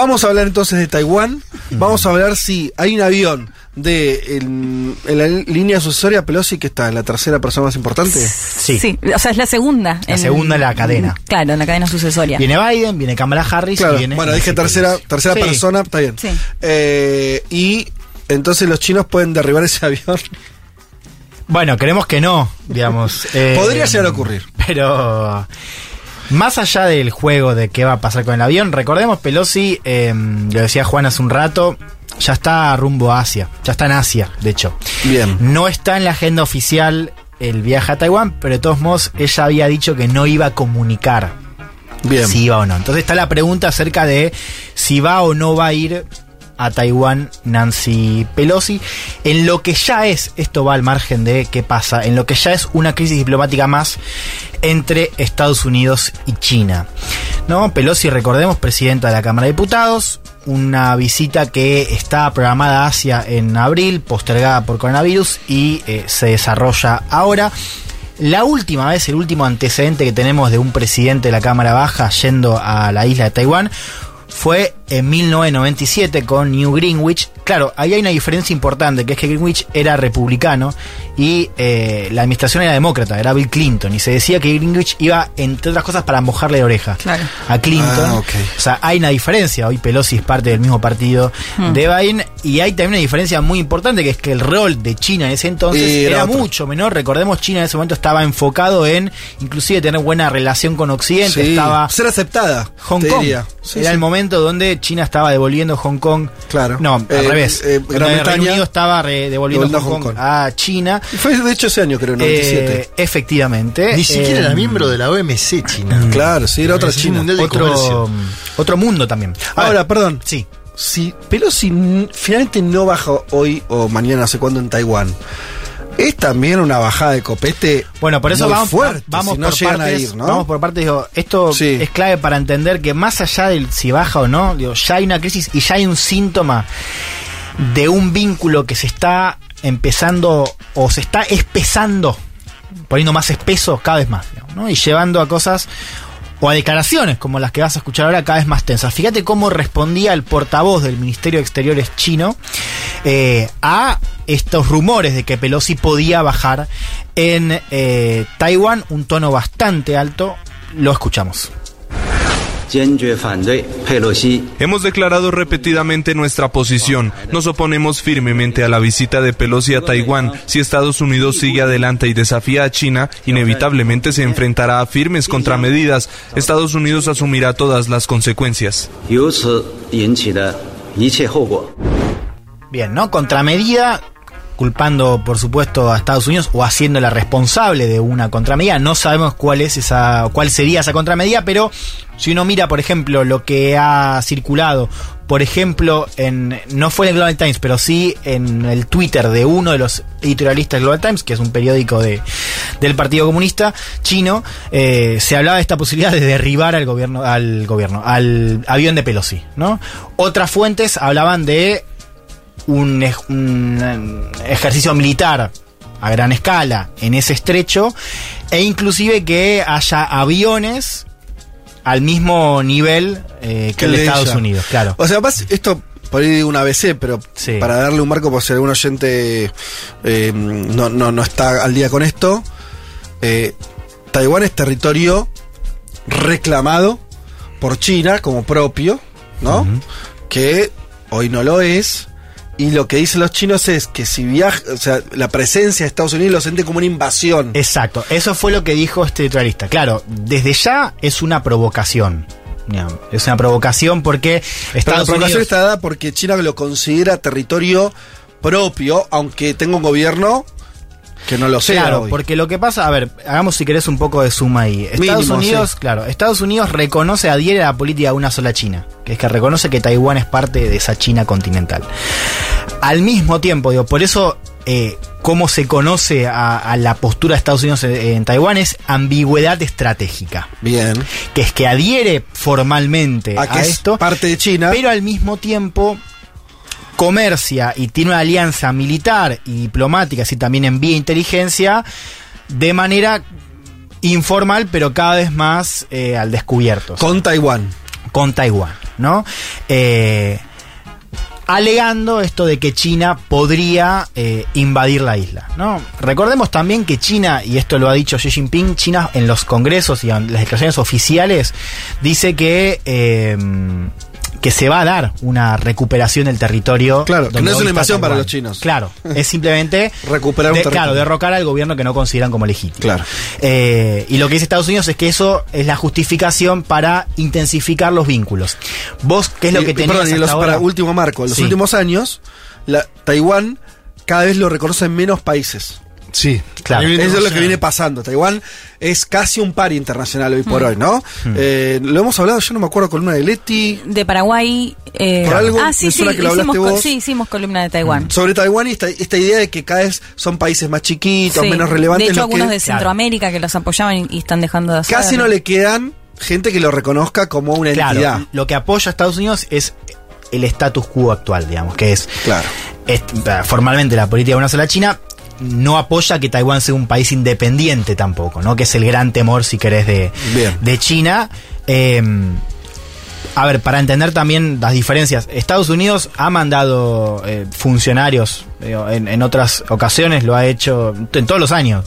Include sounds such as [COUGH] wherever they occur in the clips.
Vamos a hablar entonces de Taiwán. Vamos a hablar si hay un avión de el- en la línea sucesoria Pelosi que está en la tercera persona más importante. Sí. Sí, o sea, es la segunda. La segunda en la cadena. Claro, en la cadena sucesoria. Viene Biden, viene Kamala Harris Claro, y viene. bueno, dije tercera, tercera Sí. persona, está bien. Sí. Eh, y entonces los chinos pueden derribar ese avión. Bueno, queremos que no, digamos. [LAUGHS] eh, Podría llegar a ocurrir. Pero más allá del juego de qué va a pasar con el avión, recordemos Pelosi, eh, lo decía Juan hace un rato, ya está rumbo a Asia, ya está en Asia, de hecho. Bien. No está en la agenda oficial el viaje a Taiwán, pero de todos modos ella había dicho que no iba a comunicar Bien. si iba o no. Entonces está la pregunta acerca de si va o no va a ir a Taiwán Nancy Pelosi, en lo que ya es, esto va al margen de qué pasa, en lo que ya es una crisis diplomática más entre Estados Unidos y China. ¿No? Pelosi, recordemos, presidenta de la Cámara de Diputados, una visita que está programada a Asia en abril, postergada por coronavirus y eh, se desarrolla ahora. La última vez, el último antecedente que tenemos de un presidente de la Cámara Baja yendo a la isla de Taiwán fue en 1997 con New Greenwich. Claro, ahí hay una diferencia importante, que es que Greenwich era republicano y eh, la administración era demócrata, era Bill Clinton, y se decía que Greenwich iba, entre otras cosas, para mojarle la oreja Claro. a Clinton. Ah. O sea, hay una diferencia. Hoy Pelosi es parte del mismo partido Hmm. de Biden. Y hay también una diferencia muy importante, que es que el rol de China en ese entonces Y era mucho menor. Recordemos, China en ese momento estaba enfocado en, inclusive, tener buena relación con Occidente. Sí. Estaba Ser aceptada. Hong Kong. Sí, era sí. el momento donde China estaba devolviendo Hong Kong. Claro. No, al Eh, revés. eh, Gran el Bretaña Reino Unido estaba re- devolviendo Hong, Hong Kong Kong. a China. Y Fue de hecho ese año, creo, 97. Eh, efectivamente. Ni siquiera Eh, era miembro de la OMC China. claro, sí, era otra China. Mundial de otro, Comercio. otro mundo también. A Ahora, ver, perdón. sí. Si Pelosi n- finalmente no baja hoy o mañana, no sé cuándo, en Taiwán, es también una bajada de copete. Bueno, por eso muy vamos, fuerte, vamos, si no por llegan partes, a ir, ¿no? vamos por partes. Digo, esto Sí. es clave para entender que más allá del si baja o no, digo, ya hay una crisis y ya hay un síntoma de un vínculo que se está empezando o se está espesando, poniendo más espeso cada vez más, ¿no? y llevando a cosas o a declaraciones como las que vas a escuchar ahora cada vez más tensas. Fíjate cómo respondía el portavoz del Ministerio de Exteriores chino eh, a estos rumores de que Pelosi podía bajar en eh, Taiwán, un tono bastante alto. Lo escuchamos. Hemos declarado repetidamente nuestra posición. Nos oponemos firmemente a la visita de Pelosi a Taiwán. Si Estados Unidos sigue adelante y desafía a China, inevitablemente se enfrentará a firmes contramedidas. Estados Unidos asumirá todas las consecuencias. Bien, ¿no? Contramedida culpando por supuesto a Estados Unidos o haciéndola responsable de una contramedida. No sabemos cuál es esa, cuál sería esa contramedida, pero si uno mira, por ejemplo, lo que ha circulado, por ejemplo, en no fue en el Global Times, pero sí en el Twitter de uno de los editorialistas del Global Times, que es un periódico de, del Partido Comunista chino, eh, se hablaba de esta posibilidad de derribar al gobierno, al gobierno, al avión de Pelosi, ¿no? Otras fuentes hablaban de un, un ejercicio militar a gran escala en ese estrecho e inclusive que haya aviones al mismo nivel eh, que el de Estados ella. Unidos, claro. O sea, esto por ahí digo una ABC, pero Sí. para darle un marco, por si algún oyente eh, no, no, no está al día con esto, eh, Taiwán es territorio reclamado por China como propio, ¿no? Que hoy no lo es. Y lo que dicen los chinos es que si viaja, o sea, la presencia de Estados Unidos lo siente como una invasión. Exacto, eso fue lo que dijo este editorialista. Claro, desde ya es una provocación. Es una provocación porque Pero la Estados provocación Unidos... está dada porque China lo considera territorio propio, aunque tenga un gobierno que no lo sea. Claro, hoy. porque lo que pasa, a ver, hagamos si querés un poco de suma ahí. Estados Mínimo, Unidos, sí. claro, Estados Unidos reconoce, adhiere a la política de una sola China, que es que reconoce que Taiwán es parte de esa China continental. Al mismo tiempo, digo, por eso eh, cómo se conoce a, a la postura de Estados Unidos en, en Taiwán es ambigüedad estratégica, Bien. que es que adhiere formalmente A a, que es esto, parte de China. pero al mismo tiempo comercia y tiene una alianza militar y diplomática, así también envía inteligencia, de manera informal, pero cada vez más eh, al descubierto. con Taiwán. con Taiwán, ¿no? Eh, alegando esto de que China podría eh, invadir la isla. ¿no? Recordemos también que China, y esto lo ha dicho Xi Jinping, China en los congresos y en las declaraciones oficiales dice que... eh, que se va a dar una recuperación del territorio. Claro, que no es una invasión para los chinos. Claro, [LAUGHS] es simplemente Recuperar un de- territorio. Claro, derrocar al gobierno que no consideran como legítimo. Claro. Eh, y lo que dice Estados Unidos es que eso es la justificación para intensificar los vínculos. Vos, ¿qué es lo Y- que tenías perdón, y hasta los- ahora? para último marco, en los Sí. últimos años, la, Taiwán cada vez lo reconocen menos países. Sí, Claro. Eso es lo que viene pasando. Taiwán es casi un par internacional hoy por hoy, ¿no? Eh, lo hemos hablado, yo no me acuerdo, columna de Leti, De Paraguay. eh, Por algo, ah, sí, sí, que lo hicimos, vos. sí, hicimos columna de Taiwán. sobre Taiwán y esta, esta idea de que cada vez son países más chiquitos, Sí. menos relevantes. De hecho, que algunos de Claro. Centroamérica que los apoyaban y, y están dejando de hacer. casi no le quedan gente que lo reconozca como una Claro, entidad. lo que apoya a Estados Unidos es el status quo actual, digamos, que es Claro. es- formalmente la política de una sola China no apoya que Taiwán sea un país independiente tampoco, ¿no? Que es el gran temor, si querés, de, de China. Eh, a ver, para entender también las diferencias, Estados Unidos ha mandado eh, funcionarios en otras ocasiones, lo ha hecho en todos los años.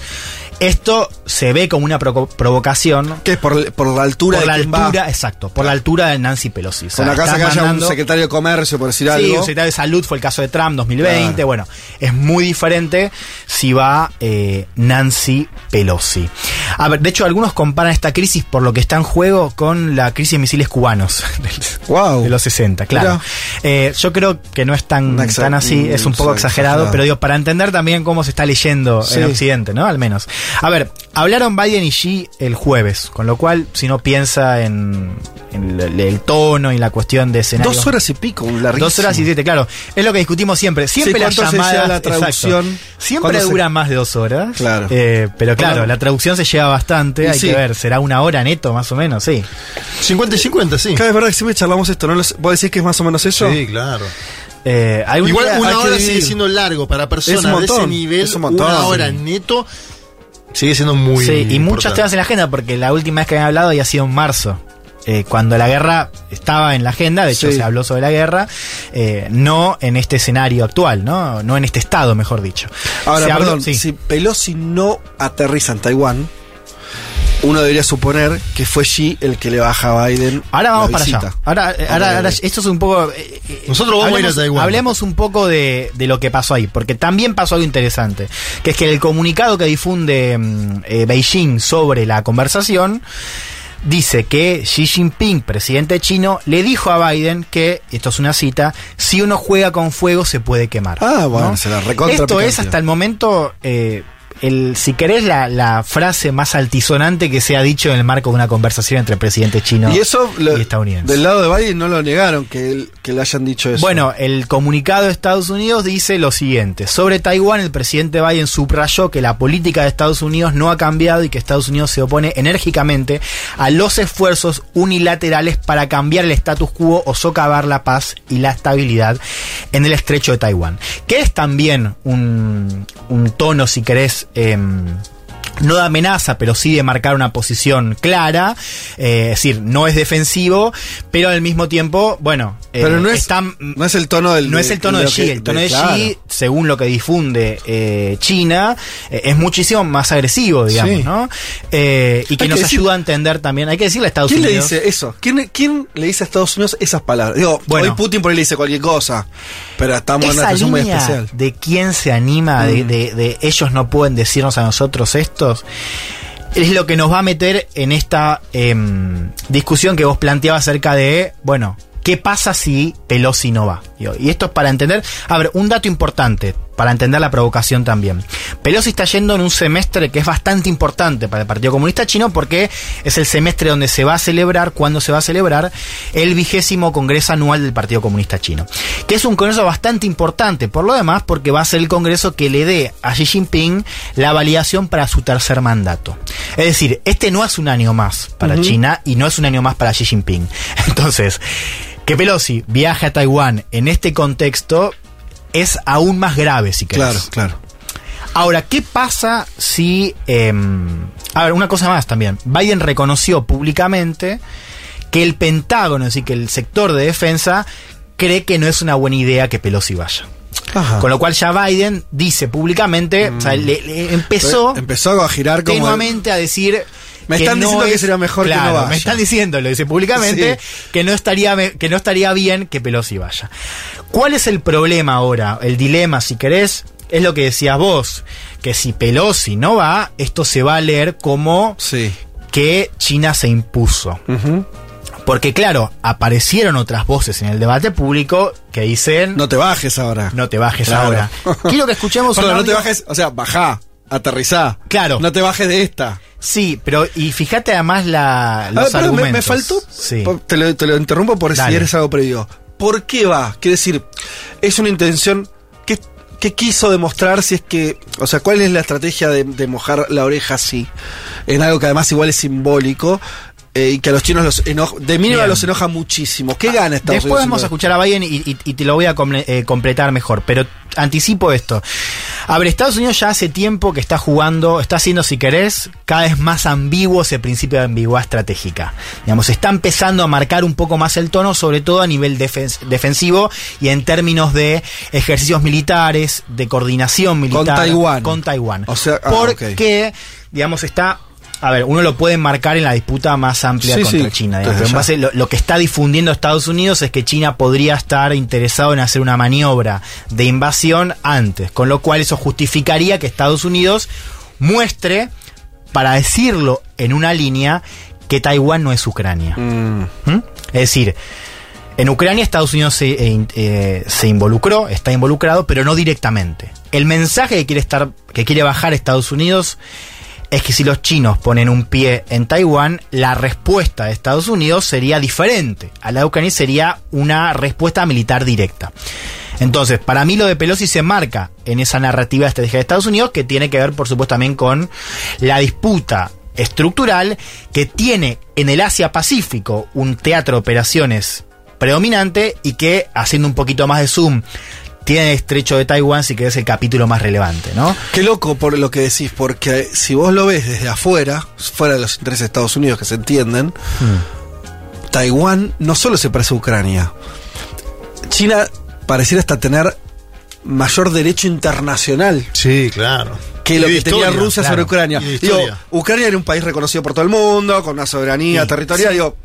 Esto se ve como una provocación Que es por, por la altura por de la va. altura, exacto, por la altura de Nancy Pelosi. Con la casa que haya un secretario de comercio, por decir Sí, algo. un secretario de salud fue el caso de Trump 2020. Claro. Bueno, es muy diferente si va eh, Nancy Pelosi. A ver, de hecho, algunos comparan esta crisis por lo que está en juego con la crisis de misiles cubanos [LAUGHS] Wow. de los 60, claro. Eh, yo creo que no es tan, tan así, es un mm, poco sí, exagerado, exagerado. pero digo, para entender también cómo se está leyendo Sí. en Occidente, ¿no? Al menos. A ver, hablaron Biden y Xi el jueves, con lo cual, si no piensa en, en el, el tono y la cuestión de escenario. Dos horas y pico, larguísimo. Dos horas y siete, claro. Es lo que discutimos siempre. Siempre Sí, las ¿cuánto se llamadas. lleva la exacto. traducción? Siempre ¿Cuánto se- dura más de dos horas. Claro. Eh, pero claro, Bueno. la traducción se lleva bastante. Y Hay sí. que ver, será una hora neto, más o menos, sí. 50 y 50, sí. Cada vez verdad que siempre charlamos esto, ¿no? ¿Vos decís que es más o menos eso? Sí, claro. Eh, Igual día- una hora sigue siendo largo para personas Es un de ese nivel. es un montón, una hora sí. neto sigue siendo muy. sí, y muchos temas en la agenda, porque la última vez que habían hablado había sido en marzo. eh, cuando la guerra estaba en la agenda, de hecho Sí. se habló sobre la guerra, eh, no en este escenario actual, ¿no? No en este estado, mejor dicho. Ahora, Se habló- perdón, sí. si Pelosi no aterriza en Taiwán, uno debería suponer que fue Xi el que le baja a Biden. Ahora vamos la para allá. Ahora, eh, ahora, ahora, esto es un poco. eh, eh, Nosotros vamos a ir a hablemos- Taiwán. Hablemos un poco de, de lo que pasó ahí, porque también pasó algo interesante, que es que el comunicado que difunde mm, eh, Beijing sobre la conversación dice que Xi Jinping, presidente chino, le dijo a Biden que, esto es una cita, si uno juega con fuego se puede quemar. Ah, bueno, ¿no? se la recontra Esto es hasta el momento... eh, el, si querés la, la frase más altisonante que se ha dicho en el marco de una conversación entre el presidente chino y eso, lo- y estadounidense. del lado de Biden no lo negaron que, él- que le hayan dicho eso. Bueno, el comunicado de Estados Unidos dice lo siguiente. Sobre Taiwán, el presidente Biden subrayó que la política de Estados Unidos no ha cambiado y que Estados Unidos se opone enérgicamente a los esfuerzos unilaterales para cambiar el status quo o socavar la paz y la estabilidad en el estrecho de Taiwán. Que es también un, un tono, si querés, em, no de amenaza, pero sí de marcar una posición clara, eh, es decir, no es defensivo, pero al mismo tiempo, bueno, eh, Pero no es, está- no es el tono del. no es el tono de lo Xi, el tono de, claro. Xi, según lo que difunde eh, China, eh, es muchísimo más agresivo, digamos, Sí. ¿no? Y que Hay nos que ayuda a entender también, hay que decirle a Estados ¿Quién le Unidos. dice eso? ¿Quién, ¿Quién le dice a Estados Unidos esas palabras? Digo, Bueno. hoy Putin por ahí le dice cualquier cosa, pero estamos en una situación muy especial. de quién se anima, de, Mm. de- de ellos no pueden decirnos a nosotros es lo que nos va a meter en esta em, discusión que vos planteabas acerca de, bueno, ¿qué pasa si Pelosi no va? Y esto es para entender, a ver, un dato importante, para entender la provocación también. Pelosi está yendo en un semestre que es bastante importante para el Partido Comunista Chino porque es el semestre donde se va a celebrar, cuando se va a celebrar, el vigésimo Congreso Anual del Partido Comunista Chino. Que es un congreso bastante importante, por lo demás, porque va a ser el congreso que le dé a Xi Jinping la validación para su tercer mandato. Es decir, este no es un año más para China y no es un año más para Xi Jinping. [LAUGHS] Entonces, que Pelosi viaje a Taiwán en este contexto es aún más grave, si querés. Claro, claro. Ahora, ¿qué pasa si... em, a ver, una cosa más también. Biden reconoció públicamente que el Pentágono, es decir, que el sector de defensa, cree que no es una buena idea que Pelosi vaya. Ajá. Con lo cual ya Biden dice públicamente, o sea, le- le empezó Empezó a girar como. tenuamente a decir Me están diciendo que sería mejor que no vaya. Me están diciendo, lo dice públicamente, que no estaría que no estaría bien que Pelosi vaya. ¿Cuál es el problema ahora? El dilema, si querés, es lo que decías vos, que si Pelosi no va, esto se va a leer como Sí. que China se impuso. Porque claro, aparecieron otras voces en el debate público que dicen No te bajes ahora. no te bajes Claro. ahora. [LAUGHS] Quiero que escuchemos Perdón, no te bajes, o sea, bajá, aterrizá. Claro. No te bajes de esta. Sí, pero y fíjate además la, A los ver, perdón, me, me argumentos. faltó. Sí. Te, lo, te lo interrumpo por si eres algo previo. ¿Por qué va? Quiere decir, es una intención. ¿Qué, qué quiso demostrar si es que. O sea, ¿cuál es la estrategia de, de mojar la oreja así? En algo que además igual es simbólico. Eh, y que a los chinos los enoja, de mínima Bien. los enoja muchísimo. ¿Qué gana Estados Después Unidos? vamos a escuchar a Biden y, y- y te lo voy a comple- eh, completar mejor, pero anticipo esto. A ver, Estados Unidos ya hace tiempo que está jugando, está haciendo, si querés, cada vez más ambiguo ese principio de ambigüedad estratégica. Digamos, está empezando a marcar un poco más el tono, sobre todo a nivel defen- defensivo y en términos de ejercicios militares, de coordinación militar. Con Taiwán. Con Taiwán. O sea, ah, Porque, digamos, está... A ver, uno lo puede marcar en la disputa más amplia Sí, contra sí, China. Pero en base- lo, lo que está difundiendo Estados Unidos es que China podría estar interesado en hacer una maniobra de invasión antes, con lo cual eso justificaría que Estados Unidos muestre, para decirlo en una línea, que Taiwán no es Ucrania. Mm, ¿Mm? Es decir, en Ucrania Estados Unidos se, eh, eh, se involucró, está involucrado, pero no directamente. El mensaje que quiere estar, que quiere bajar Estados Unidos es que si los chinos ponen un pie en Taiwán, la respuesta de Estados Unidos sería diferente. A la de Ucrania sería una respuesta militar directa. Entonces, para mí lo de Pelosi se marca en esa narrativa estratégica de Estados Unidos que tiene que ver, por supuesto, también con la disputa estructural que tiene en el Asia-Pacífico un teatro de operaciones predominante y que, haciendo un poquito más de zoom, tiene el estrecho de Taiwán, si que es el capítulo más relevante, ¿no? Qué loco por lo que decís, porque si vos lo ves desde afuera, fuera de los intereses de Estados Unidos que se entienden, Taiwán no solo se parece a Ucrania. China pareciera hasta tener mayor derecho internacional Sí, claro. que lo que tenía Rusia claro. sobre Ucrania. Digo. Ucrania era un país reconocido por todo el mundo, con una soberanía Sí, territorial. Digo,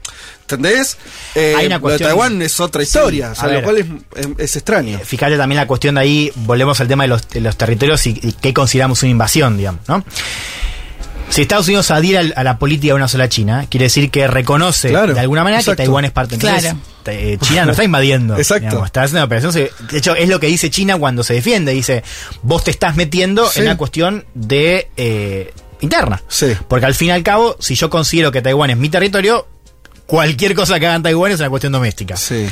¿entendés? Eh, Hay una lo de cuestión- Taiwán es otra Sí, historia, o sea, lo cual es, es- es extraño. Fíjate también la cuestión de ahí, volvemos al tema de los, de los territorios y, y qué consideramos una invasión, digamos, ¿no? Si Estados Unidos adhiere al- a la política de una sola China, quiere decir que reconoce Claro, de alguna manera exacto. que Taiwán es parte. Entonces, Claro. eh, China no está invadiendo. [LAUGHS] Exacto. digamos, está haciendo una operación. De hecho, es lo que dice China cuando se defiende. Dice, vos te estás metiendo Sí. en una cuestión de eh, interna. Sí. Porque al fin y al cabo, si yo considero que Taiwán es mi territorio, cualquier cosa que haga en Taiwán es una cuestión doméstica. Sí.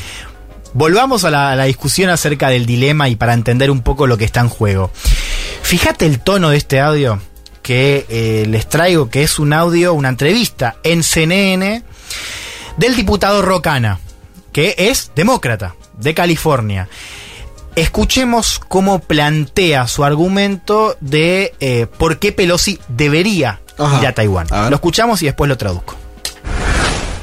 Volvamos a la, a la discusión acerca del dilema y para entender un poco lo que está en juego. Fíjate el tono de este audio que eh, les traigo, que es un audio, una entrevista en CNN del diputado Rocana, que es demócrata de California. Escuchemos cómo plantea su argumento de eh, por qué Pelosi debería Ajá. ir a Taiwán. A. Lo escuchamos y después lo traduzco.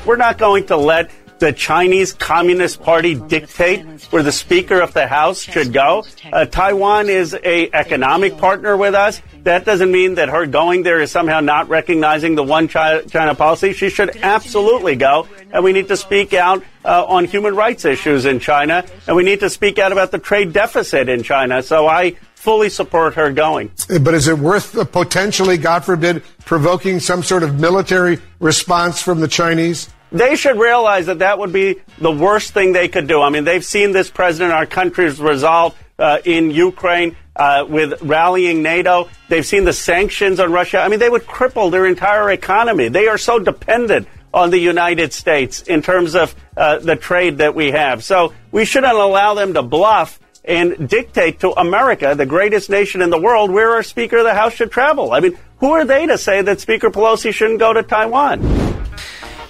We're not going to let the Chinese Communist Party dictate where the Speaker of the House should go. Uh, Taiwan is a economic partner with us. That doesn't mean that her going there is somehow not recognizing the one China, policy. She should absolutely go, and we need to speak out uh, on human rights issues in China, and we need to speak out about the trade deficit in China. So I fully support her going. But is it worth uh, potentially, God forbid, provoking some sort of military response from the Chinese? They should realize that that would be the worst thing they could do. I mean, they've seen this president, our country's resolve uh, in Ukraine uh, with rallying NATO. They've seen the sanctions on Russia. I mean, they would cripple their entire economy. They are so dependent on the United States in terms of uh, the trade that we have. So we shouldn't allow them to bluff and dictate to America, the greatest nation in the world, where our Speaker of the House should travel. I mean, who are they to say that Speaker Pelosi shouldn't go to Taiwan?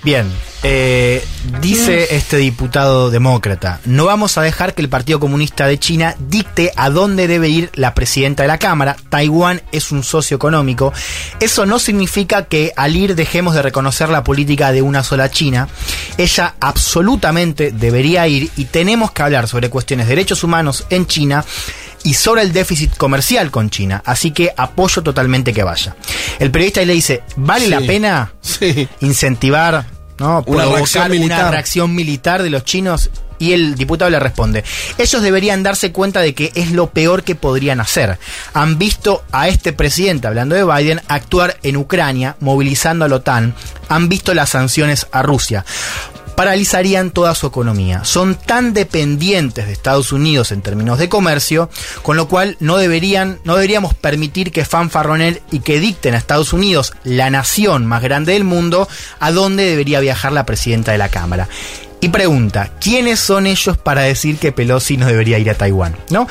Bien, Eh, dice este diputado demócrata, no vamos a dejar que el Partido Comunista de China dicte a dónde debe ir la presidenta de la Cámara. Taiwán es un socio económico. Eso no significa que al ir dejemos de reconocer la política de una sola China. Ella absolutamente debería ir y tenemos que hablar sobre cuestiones de derechos humanos en China y sobre el déficit comercial con China. Así que apoyo totalmente que vaya. El periodista le dice, ¿vale Sí. la pena Sí. incentivar, ¿no? Una provocar reacción una militar. reacción militar de los chinos? Y el diputado le responde, ellos deberían darse cuenta de que es lo peor que podrían hacer. Han visto a este presidente, hablando de Biden, actuar en Ucrania, movilizando a la OTAN. Han visto las sanciones a Rusia paralizarían toda su economía. Son tan dependientes de Estados Unidos en términos de comercio, con lo cual no deberían, no deberíamos permitir que fanfarronen y que dicten a Estados Unidos, la nación más grande del mundo, a dónde debería viajar la presidenta de la Cámara. Y pregunta, ¿quiénes son ellos para decir que Pelosi no debería ir a Taiwán? ¿No?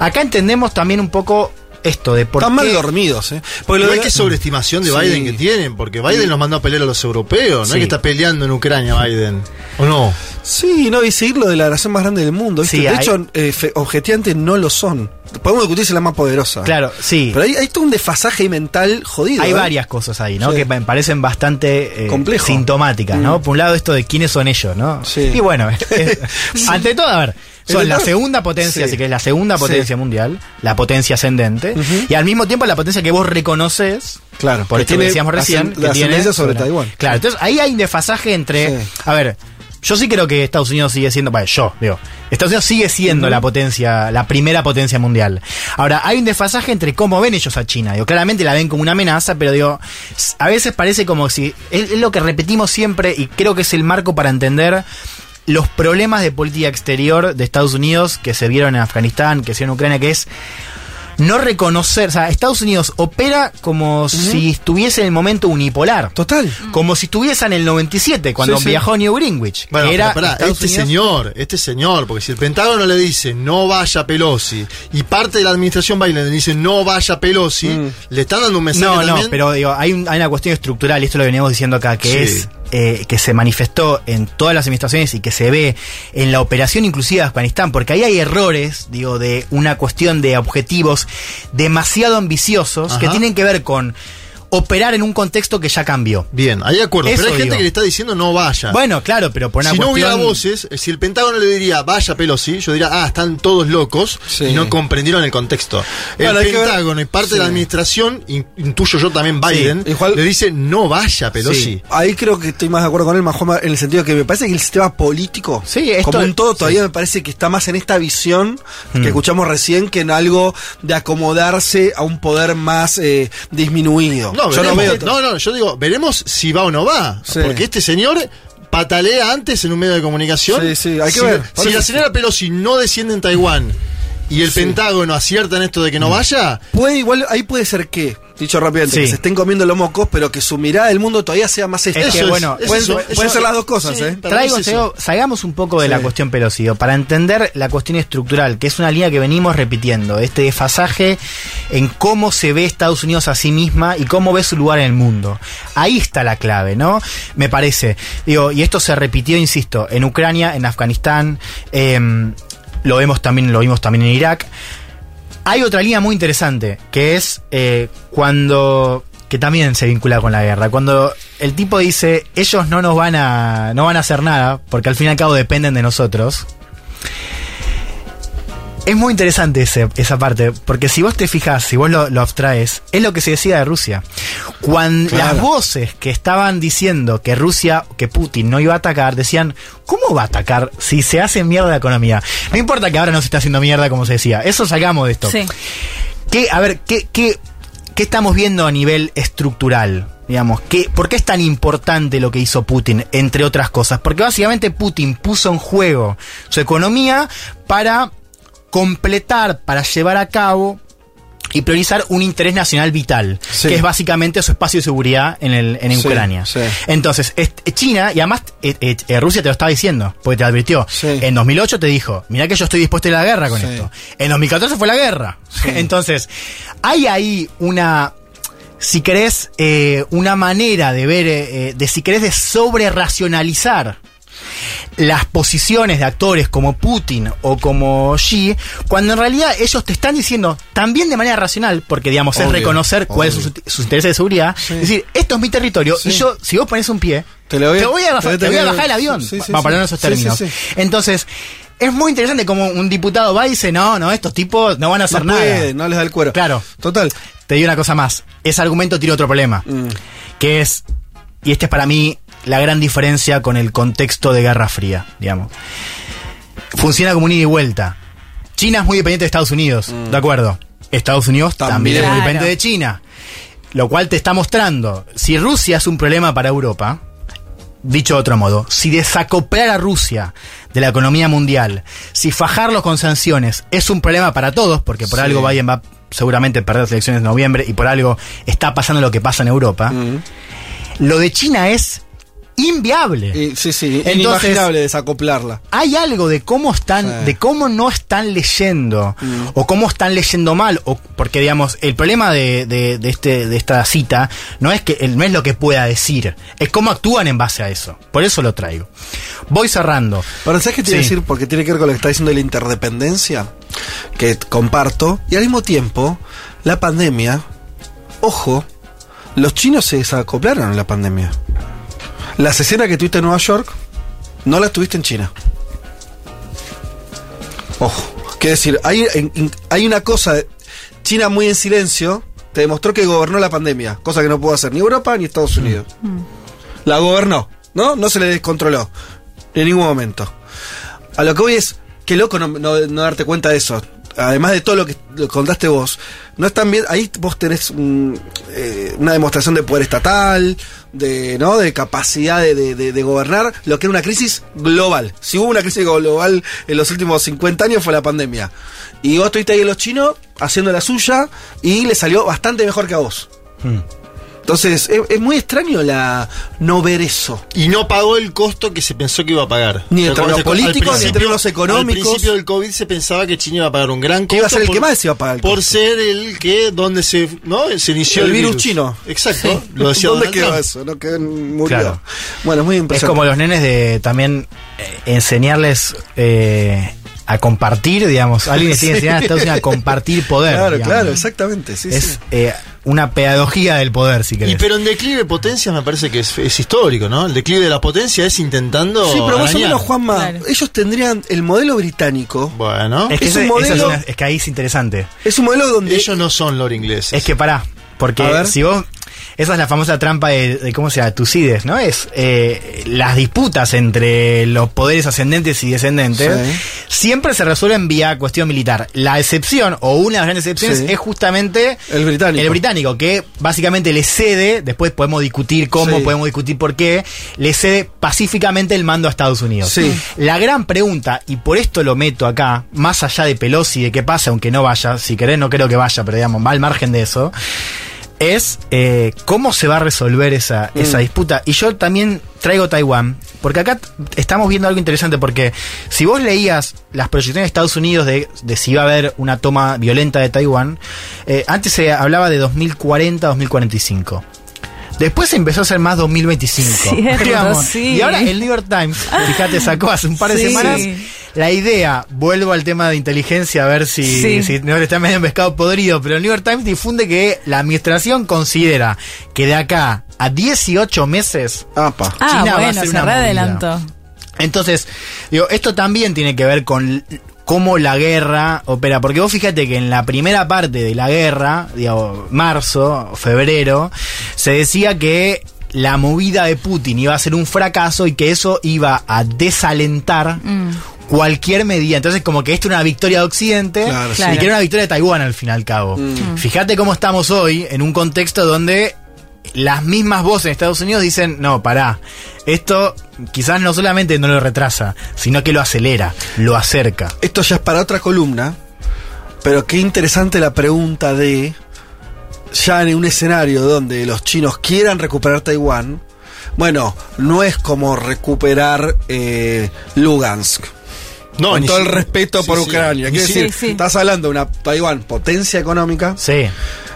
Acá entendemos también un poco esto de por Están mal qué- dormidos, ¿eh? Porque lo de- que sobreestimación de Sí. Biden que tienen, porque Biden los mandó a pelear a los europeos, no es que está peleando en Ucrania Biden. ¿O no? Sí, no, y seguirlo de la nación más grande del mundo. de hay- hecho, eh, objetivamente no lo son. Podemos discutir si es la más poderosa. Claro, sí. Pero hay, hay todo un desfasaje mental jodido. Hay ¿eh? varias cosas ahí, ¿no? Que me parecen bastante eh, sintomáticas, ¿no? Mm. Por un lado esto de quiénes son ellos, ¿no? Sí. Y bueno, [LAUGHS] [LAUGHS] ante todo, a ver, son la segunda potencia, Sí. así que es la segunda Sí. potencia mundial, la potencia ascendente, y al mismo tiempo la potencia que vos reconoces, Claro, por esto que decíamos recién, que la tiene ascendencia sobre Taiwán. Claro, entonces ahí hay un desfasaje entre, Sí. a ver, yo sí creo que Estados Unidos sigue siendo, bueno, yo digo, Estados Unidos sigue siendo la potencia, la primera potencia mundial. Ahora, hay un desfasaje entre cómo ven ellos a China. Digo, claramente la ven como una amenaza, pero digo, a veces parece como si, es, es lo que repetimos siempre y creo que es el marco para entender los problemas de política exterior de Estados Unidos que se vieron en Afganistán, que se vieron en Ucrania, que es no reconocer, o sea, Estados Unidos opera como si estuviese en el momento unipolar. Total. Como si estuviese en el 97, cuando Sí, sí. viajó a New Greenwich. Bueno, era pero este Unidos- señor, este señor, porque si el Pentágono le dice no vaya Pelosi y parte de la administración Biden le dice no vaya Pelosi, Mm. le están dando un mensaje No, no, también. pero digo, hay, un- hay una cuestión estructural, y esto lo veníamos diciendo acá, que Sí. es eh, que se manifestó en todas las administraciones y que se ve en la operación inclusiva de Afganistán, porque ahí hay errores, digo, de una cuestión de objetivos demasiado ambiciosos que tienen que ver con operar en un contexto que ya cambió. Bien, hay acuerdo, Eso pero hay gente que le está diciendo no vaya. Bueno, claro, pero por una si no hubiera voces, eh, si el Pentágono le diría vaya Pelosi, yo diría, ah, están todos locos Sí. y no comprendieron el contexto. El que ver- Pentágono y parte Sí. de la administración, in- intuyo yo también Biden, igual- le dice no vaya Pelosi. Sí. Ahí creo que estoy más de acuerdo con él, Majoma, en el sentido que me parece que el sistema político, Sí, esto- como un todo, sí. todavía me parece que está más en esta visión Mm. que escuchamos recién que en algo de acomodarse a un poder más eh, disminuido. No, Yo no veo. no, no, yo digo, veremos si va o no va. Sí. Porque este señor patalea antes en un medio de comunicación. Sí, sí, hay que si, ver. Si la señora Pelosi no desciende en Taiwán y el Sí. Pentágono acierta en esto de que no vaya, Puede igual, ahí puede ser que, dicho rápidamente, Sí. que se estén comiendo los mocos, pero que su mirada del mundo todavía sea más Es esta. que, bueno, es pueden, eso, pueden eso- ser las dos cosas, sí, ¿eh? Traigo, es salgamos un poco de la cuestión Pelosi, digo, para entender la cuestión estructural, que es una línea que venimos repitiendo, este desfasaje en cómo se ve Estados Unidos a sí misma y cómo ve su lugar en el mundo. Ahí está la clave, ¿no? Me parece. Digo, y esto se repitió, insisto, en Ucrania, en Afganistán, em, lo vemos también, lo vimos también en Irak. Hay otra línea muy interesante, que es eh, cuando que también se vincula con la guerra. Cuando el tipo dice, ellos no nos van a no van a hacer nada, porque al fin y al cabo dependen de nosotros. Es muy interesante ese- esa parte, porque si vos te fijas, si vos lo, lo abstraes, es lo que se decía de Rusia. Cuando Claro. las voces que estaban diciendo que Rusia, que Putin no iba a atacar, decían, ¿cómo va a atacar si se hace mierda la economía? No importa que ahora no se está haciendo mierda, como se decía. Eso salgamos de esto. Sí. ¿Qué, a ver, ¿qué, qué, qué estamos viendo a nivel estructural? Digamos, ¿qué, ¿por qué es tan importante lo que hizo Putin, entre otras cosas? Porque básicamente Putin puso en juego su economía para completar, para llevar a cabo y priorizar un interés nacional vital, Sí. que es básicamente su espacio de seguridad en, el, en Sí, Ucrania. sí. Entonces, est- China, y además eh, eh, eh, Rusia te lo estaba diciendo, porque te advirtió. En 2008 te dijo, mira que yo estoy dispuesto a ir a la guerra con esto. En 2014 fue la guerra. [LAUGHS] Entonces, hay ahí una si querés, eh, una manera de ver, eh, eh, de si querés, de sobre racionalizar las posiciones de actores como Putin o como Xi, cuando en realidad ellos te están diciendo también de manera racional, porque digamos es reconocer cuáles son sus, sus intereses de seguridad, es decir, esto es mi territorio y yo, si vos pones un pie, Te voy a- te voy a, bajar- te te voy a voy a- bajar el avión, sí, para poner esos términos. Entonces, es muy interesante como un diputado va y dice, no, no, estos tipos no van a hacer no nada. no les da el cuero. Claro. Total. Te digo una cosa más. Ese argumento tiene otro problema. Mm. Que es, y este es para mí la gran diferencia con el contexto de Guerra Fría, digamos. Funciona como un ida y vuelta. China es muy dependiente de Estados Unidos, ¿de acuerdo? Estados Unidos también, También. es muy Claro. dependiente de China. Lo cual te está mostrando, si Rusia es un problema para Europa, dicho de otro modo, si desacoplar a Rusia de la economía mundial, si fajarlos con sanciones es un problema para todos, porque por Sí. algo Biden va seguramente a perder las elecciones de noviembre y por algo está pasando lo que pasa en Europa, Mm. lo de China es inviable. Y- sí, sí, Entonces- inimaginable desacoplarla. Hay algo de cómo están, Sí. Mm. de cómo no están leyendo, o cómo están leyendo mal, o porque digamos, el problema de, de- de este, de esta cita no es que no es lo que pueda decir, es cómo actúan en base a eso. Por eso lo traigo. Voy cerrando. Pero ¿sabes qué te Sí. decir? Porque tiene que ver con lo que está diciendo de la interdependencia, que comparto, y al mismo tiempo, la pandemia, ojo, los chinos se desacoplaron en la pandemia. La escena que tuviste en Nueva York, no la tuviste en China. Ojo, quiero decir, hay, hay una cosa, China muy en silencio, te demostró que gobernó la pandemia, cosa que no pudo hacer ni Europa ni Estados Unidos. La gobernó, ¿no? No se le descontroló en ningún momento. A lo que voy es, qué loco no, no- no darte cuenta de eso. Además de todo lo que contaste vos, no es tan bien, ahí vos tenés eh, una demostración de poder estatal, de, ¿no? de capacidad de, de- de- gobernar, lo que era una crisis global. Si hubo una crisis global en los últimos 50 años fue la pandemia. Y vos estuviste ahí en los chinos haciendo la suya y le salió bastante mejor que a vos. Entonces, es, es muy extraño la no ver eso. Y no pagó el costo que se pensó que iba a pagar. Ni en ¿Te acuerdas? términos políticos, ni en principio- términos económicos. Al principio del COVID se pensaba que China iba a pagar un gran costo. Que iba a ser el por- que más se iba a pagar el Por costo. ser el que, donde se, ¿no? se inició El el, virus chino. Exacto. Lo decía ¿Dónde Donald quedó Trump. eso? No quedó, murió. Claro. Bueno, es muy Es impresionante. como los nenes de también eh, enseñarles eh, a compartir, digamos. Alguien tiene [LAUGHS] que enseñar a Estados Unidos a compartir poder. Claro, digamos. claro, exactamente. Sí, Es sí. eh, una pedagogía del poder, si Y querés. pero en declive de potencia me parece que es, es histórico, ¿no? El declive de la potencia es intentando. Sí, pero más o menos, Juanma, Claro. ellos tendrían el modelo británico. Bueno, es que es un ese- modelo- una- es que ahí es interesante. Es un modelo donde. ellos no son lore ingleses. Es que pará, porque si vos. Esa es la famosa trampa de, de ¿cómo se llama? Tucides, ¿no? Es eh, las disputas entre los poderes ascendentes y descendentes Sí. siempre se resuelven vía cuestión militar. La excepción, o una de las grandes excepciones, Sí. es justamente El británico. el británico, que básicamente le cede, después podemos discutir cómo, Sí. podemos discutir por qué, le cede pacíficamente el mando a Estados Unidos. Sí. La gran pregunta, y por esto lo meto acá, más allá de Pelosi, de qué pasa, aunque no vaya, si querés no creo que vaya, pero digamos, va al margen de eso, es eh, cómo se va a resolver esa, esa disputa. Y yo también traigo Taiwán, porque acá estamos viendo algo interesante, porque si vos leías las proyecciones de Estados Unidos de, de si iba a haber una toma violenta de Taiwán, eh, antes se hablaba de 2040-2045. Después se empezó a hacer más 2025. Cierto, sí. Y ahora el New York Times, fíjate, sacó hace un par de Sí. semanas la idea, vuelvo al tema de inteligencia a ver si, Sí. si no le está medio en pescado podrido, pero el New York Times difunde que la administración considera que de acá a 18 meses Apa. Ah, China va a bueno, hacer se una movida. readelantó. entonces, digo, esto también tiene que ver con cómo la guerra opera. Porque vos fíjate que en la primera parte de la guerra, digo, marzo, febrero, se decía que la movida de Putin iba a ser un fracaso y que eso iba a desalentar cualquier medida. Entonces, como que esto era una victoria de Occidente Claro, y sí. que era una victoria de Taiwán al fin y al cabo. Fíjate cómo estamos hoy en un contexto donde las mismas voces en Estados Unidos dicen, no, pará, esto quizás no solamente no lo retrasa, sino que lo acelera, lo acerca. Esto ya es para otra columna, pero qué interesante la pregunta de, ya en un escenario donde los chinos quieran recuperar Taiwán, bueno, no es como recuperar eh, Lugansk, No, con todo el respeto sí, por sí. Ucrania. Quiere Sí, decir, estás hablando de una Taiwán potencia económica. Sí.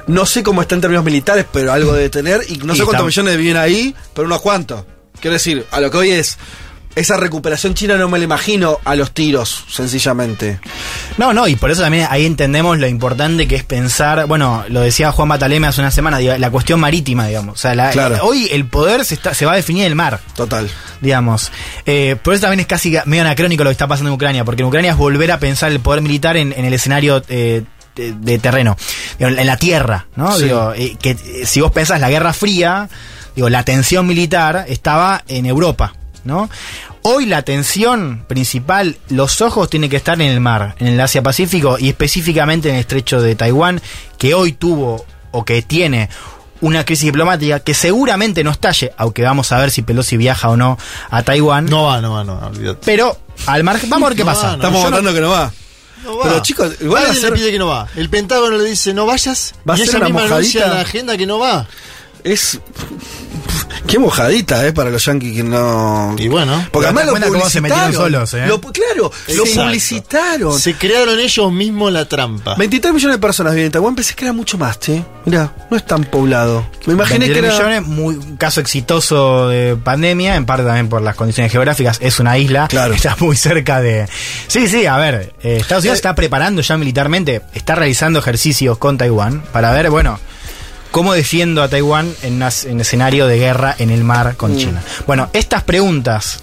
No sé cómo está en términos militares, pero algo debe tener. Y no Y sé cuántos millones viven ahí, pero unos cuantos. Quiero decir, a lo que hoy es. Esa recuperación china no me la imagino a los tiros, sencillamente. No, no, y por eso también ahí entendemos lo importante que es pensar, bueno, lo decía Juan Bataleme hace una semana, la cuestión marítima, digamos. O sea, la- Claro. hoy el poder se, está, se va a definir en el mar. Total. digamos. Eh, por eso también es casi medio anacrónico lo que está pasando en Ucrania, porque en Ucrania es volver a pensar el poder militar en, en el escenario eh, de, terreno, digo, en la tierra, ¿no? Sí. Digo, eh, que eh, si vos pensás la Guerra Fría, digo, la tensión militar estaba en Europa, ¿no? Hoy la tensión principal, los ojos tienen que estar en el mar, en el Asia Pacífico y específicamente en el estrecho de Taiwán, que hoy tuvo o que tiene una crisis diplomática que seguramente no estalle, aunque vamos a ver si Pelosi viaja o no a Taiwán. No va, no va, no va, olvídate. Pero al margen, vamos a ver qué No pasa. va, no. Estamos votando que no va. No va. Pero, chicos, igual va a Nadie ser- le pide que no va. El Pentágono le dice no vayas. Va a y ser ella una misma mojadita. la agenda que no va. Es. Qué mojadita, ¿eh? Para los yankees que no. Y bueno. Porque además lo cómo se metieron publicitaron. solos, ¿eh? Lo claro, lo publicitaron. Se crearon ellos mismos la trampa. 23 millones de personas viven en Taiwán. Pensé que era mucho más, ¿sí? Mira, no es tan poblado. Me imaginé que 23 era. millones, muy, un caso exitoso de pandemia, en parte también por las condiciones geográficas. Es una isla, Claro. está muy cerca de. Sí, sí, a ver, eh, Estados Unidos Eh, está preparando ya militarmente, está realizando ejercicios con Taiwán para ver, bueno, cómo defiendo a Taiwán en, escenario de guerra en el mar con Mm. China. Bueno, estas preguntas.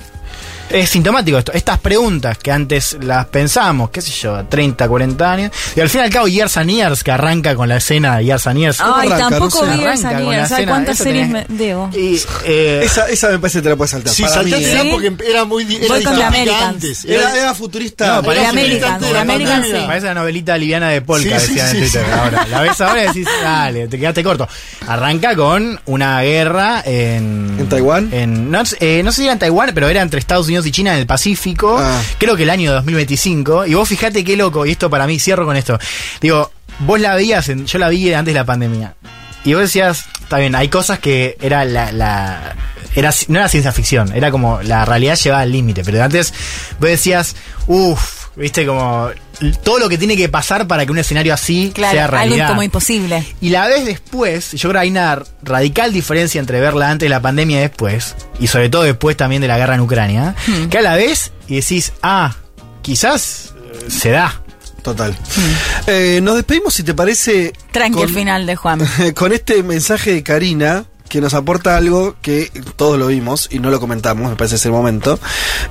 Es sintomático esto. Estas preguntas que antes las pensamos, qué sé yo, 30, 40 años. Y al fin y al cabo, Years and Years, que arranca con la escena de Years and Years. Ay, arranca? tampoco No vi con niña. la ¿Sabes cuántas series tenés- me debo? Y, eh, Esa, esa me parece que te la puedes saltar. Sí, saltátela ¿eh? porque era muy era distópica antes. Era, era futurista. No, parece- American, American sí. Parece la novelita liviana de Polka, Sí, sí, decían sí, en Twitter. sí. Ahora, la ves ahora y decís, dale, te quedaste corto. Arranca con una guerra en. ¿En Taiwán? En, no, eh, no sé si era en Taiwán, pero era entre Estados Unidos y China en el Pacífico. Ah. Creo que el año 2025. Y vos fijate qué loco, y esto para mí, cierro con esto. Digo, vos la veías, en- yo la vi antes de la pandemia. Y vos decías, está bien, hay cosas que era la, la- era, no era ciencia ficción, era como la realidad llevada al límite. Pero antes vos decías, uff, viste como todo lo que tiene que pasar para que un escenario así sea Claro, algo realidad. como imposible. Y la ves después, yo creo que hay una radical diferencia entre verla antes de la pandemia y después, y sobre todo después también de la guerra en Ucrania, Hmm. que a la ves y decís, ah, quizás eh, se da. Total. Eh, nos despedimos, si te parece. Tranqui con- el final de Juan. [LAUGHS] con este mensaje de Karina que nos aporta algo que todos lo vimos y no lo comentamos, me parece ese momento.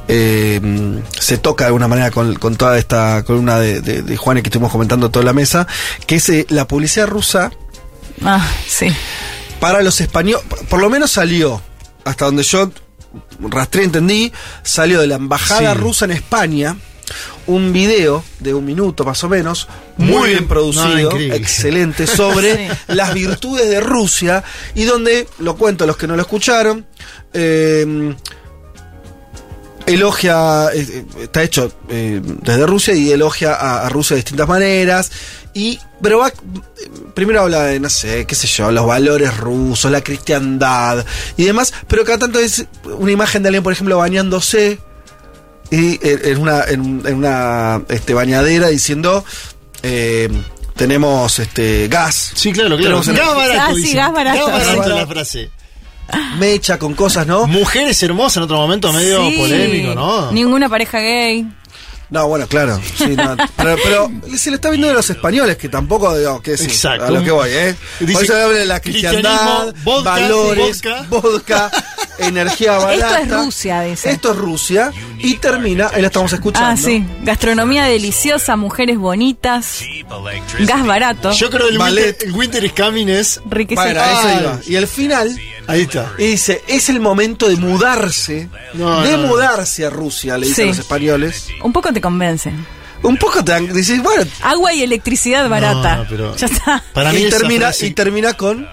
Eh, se toca de alguna manera con, con toda esta columna de, de, de Juanes que estuvimos comentando toda la mesa, que es eh, la publicidad rusa Ah, sí. para los españoles, por lo menos salió, hasta donde yo rastré, entendí, salió de la embajada Sí. rusa en España un video de un minuto más o menos, muy, Muy bien producido, No, excelente, [LAUGHS] sobre Sí. las virtudes de Rusia y donde, lo cuento a los que no lo escucharon, eh, elogia, eh, eh, está hecho eh, desde Rusia y elogia a, a Rusia de distintas maneras. Y, pero va, primero habla de, no sé, qué sé yo, los valores rusos, la cristiandad y demás, pero cada tanto es una imagen de alguien, por ejemplo, bañándose y en en una, en, en una este, bañadera diciendo, eh, tenemos este gas, Sí, claro, claro. Tenemos Gas barato. Ah, sí, gas barato. Gas barato la frase. mecha con cosas, ¿no? Mujeres hermosas en otro momento medio Sí. polémico, ¿no? Ninguna pareja gay. No, bueno, claro. sí, no, pero, pero se le está viendo de los españoles, que tampoco, digo, que sí, Exacto. a lo que voy, ¿eh? Dice, Por eso habla de la cristiandad, valores, vodka. vodka, [LAUGHS] energía barata. Esto es Rusia, dice. Esto es Rusia. Y termina, ahí la estamos escuchando. Ah, sí. Gastronomía deliciosa, mujeres bonitas, gas barato, Yo creo que el Ballet. winter, el winter is coming es. eso iba. Y el final, Ahí está. y dice, es el momento de mudarse, No, de no, no. mudarse a Rusia, le dicen Sí. los españoles. Un poco te convence. Un poco te dan, dices, bueno, Agua y electricidad barata. no, pero- Ya está. Para mí y termina, frase- y termina con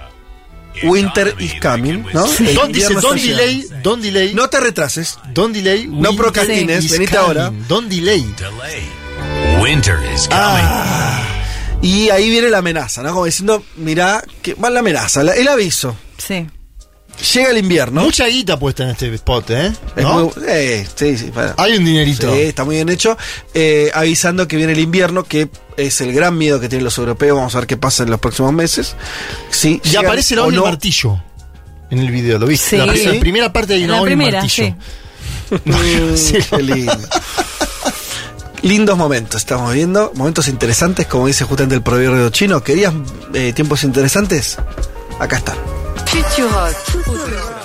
Winter is coming, ¿no? El Don't, dice, don't delay, don't delay, No te retrases. don't delay. No procrastines, venite ahora. Don't delay. Winter is coming. Ah, y ahí viene la amenaza, ¿no? Como diciendo, mirá, que va la amenaza, la- el aviso. Sí. Llega el invierno. Mucha guita puesta en este spot, ¿eh? Es ¿No? muy- eh, sí, sí, bueno. Hay un dinerito. Sí, está muy bien hecho. Eh, avisando que viene el invierno, que es el gran miedo que tienen los europeos. Vamos a ver qué pasa en los próximos meses. Sí, Y aparece la o no. martillo en el video, ¿lo viste? Sí. La, pri- la primera parte hay una primera, martillo. sí. Mm, [LAUGHS] Sí, qué lindo. Lindos momentos estamos viendo, momentos interesantes, como dice justamente el proverbio chino. ¿Querías eh, tiempos interesantes? Acá están. Futurock.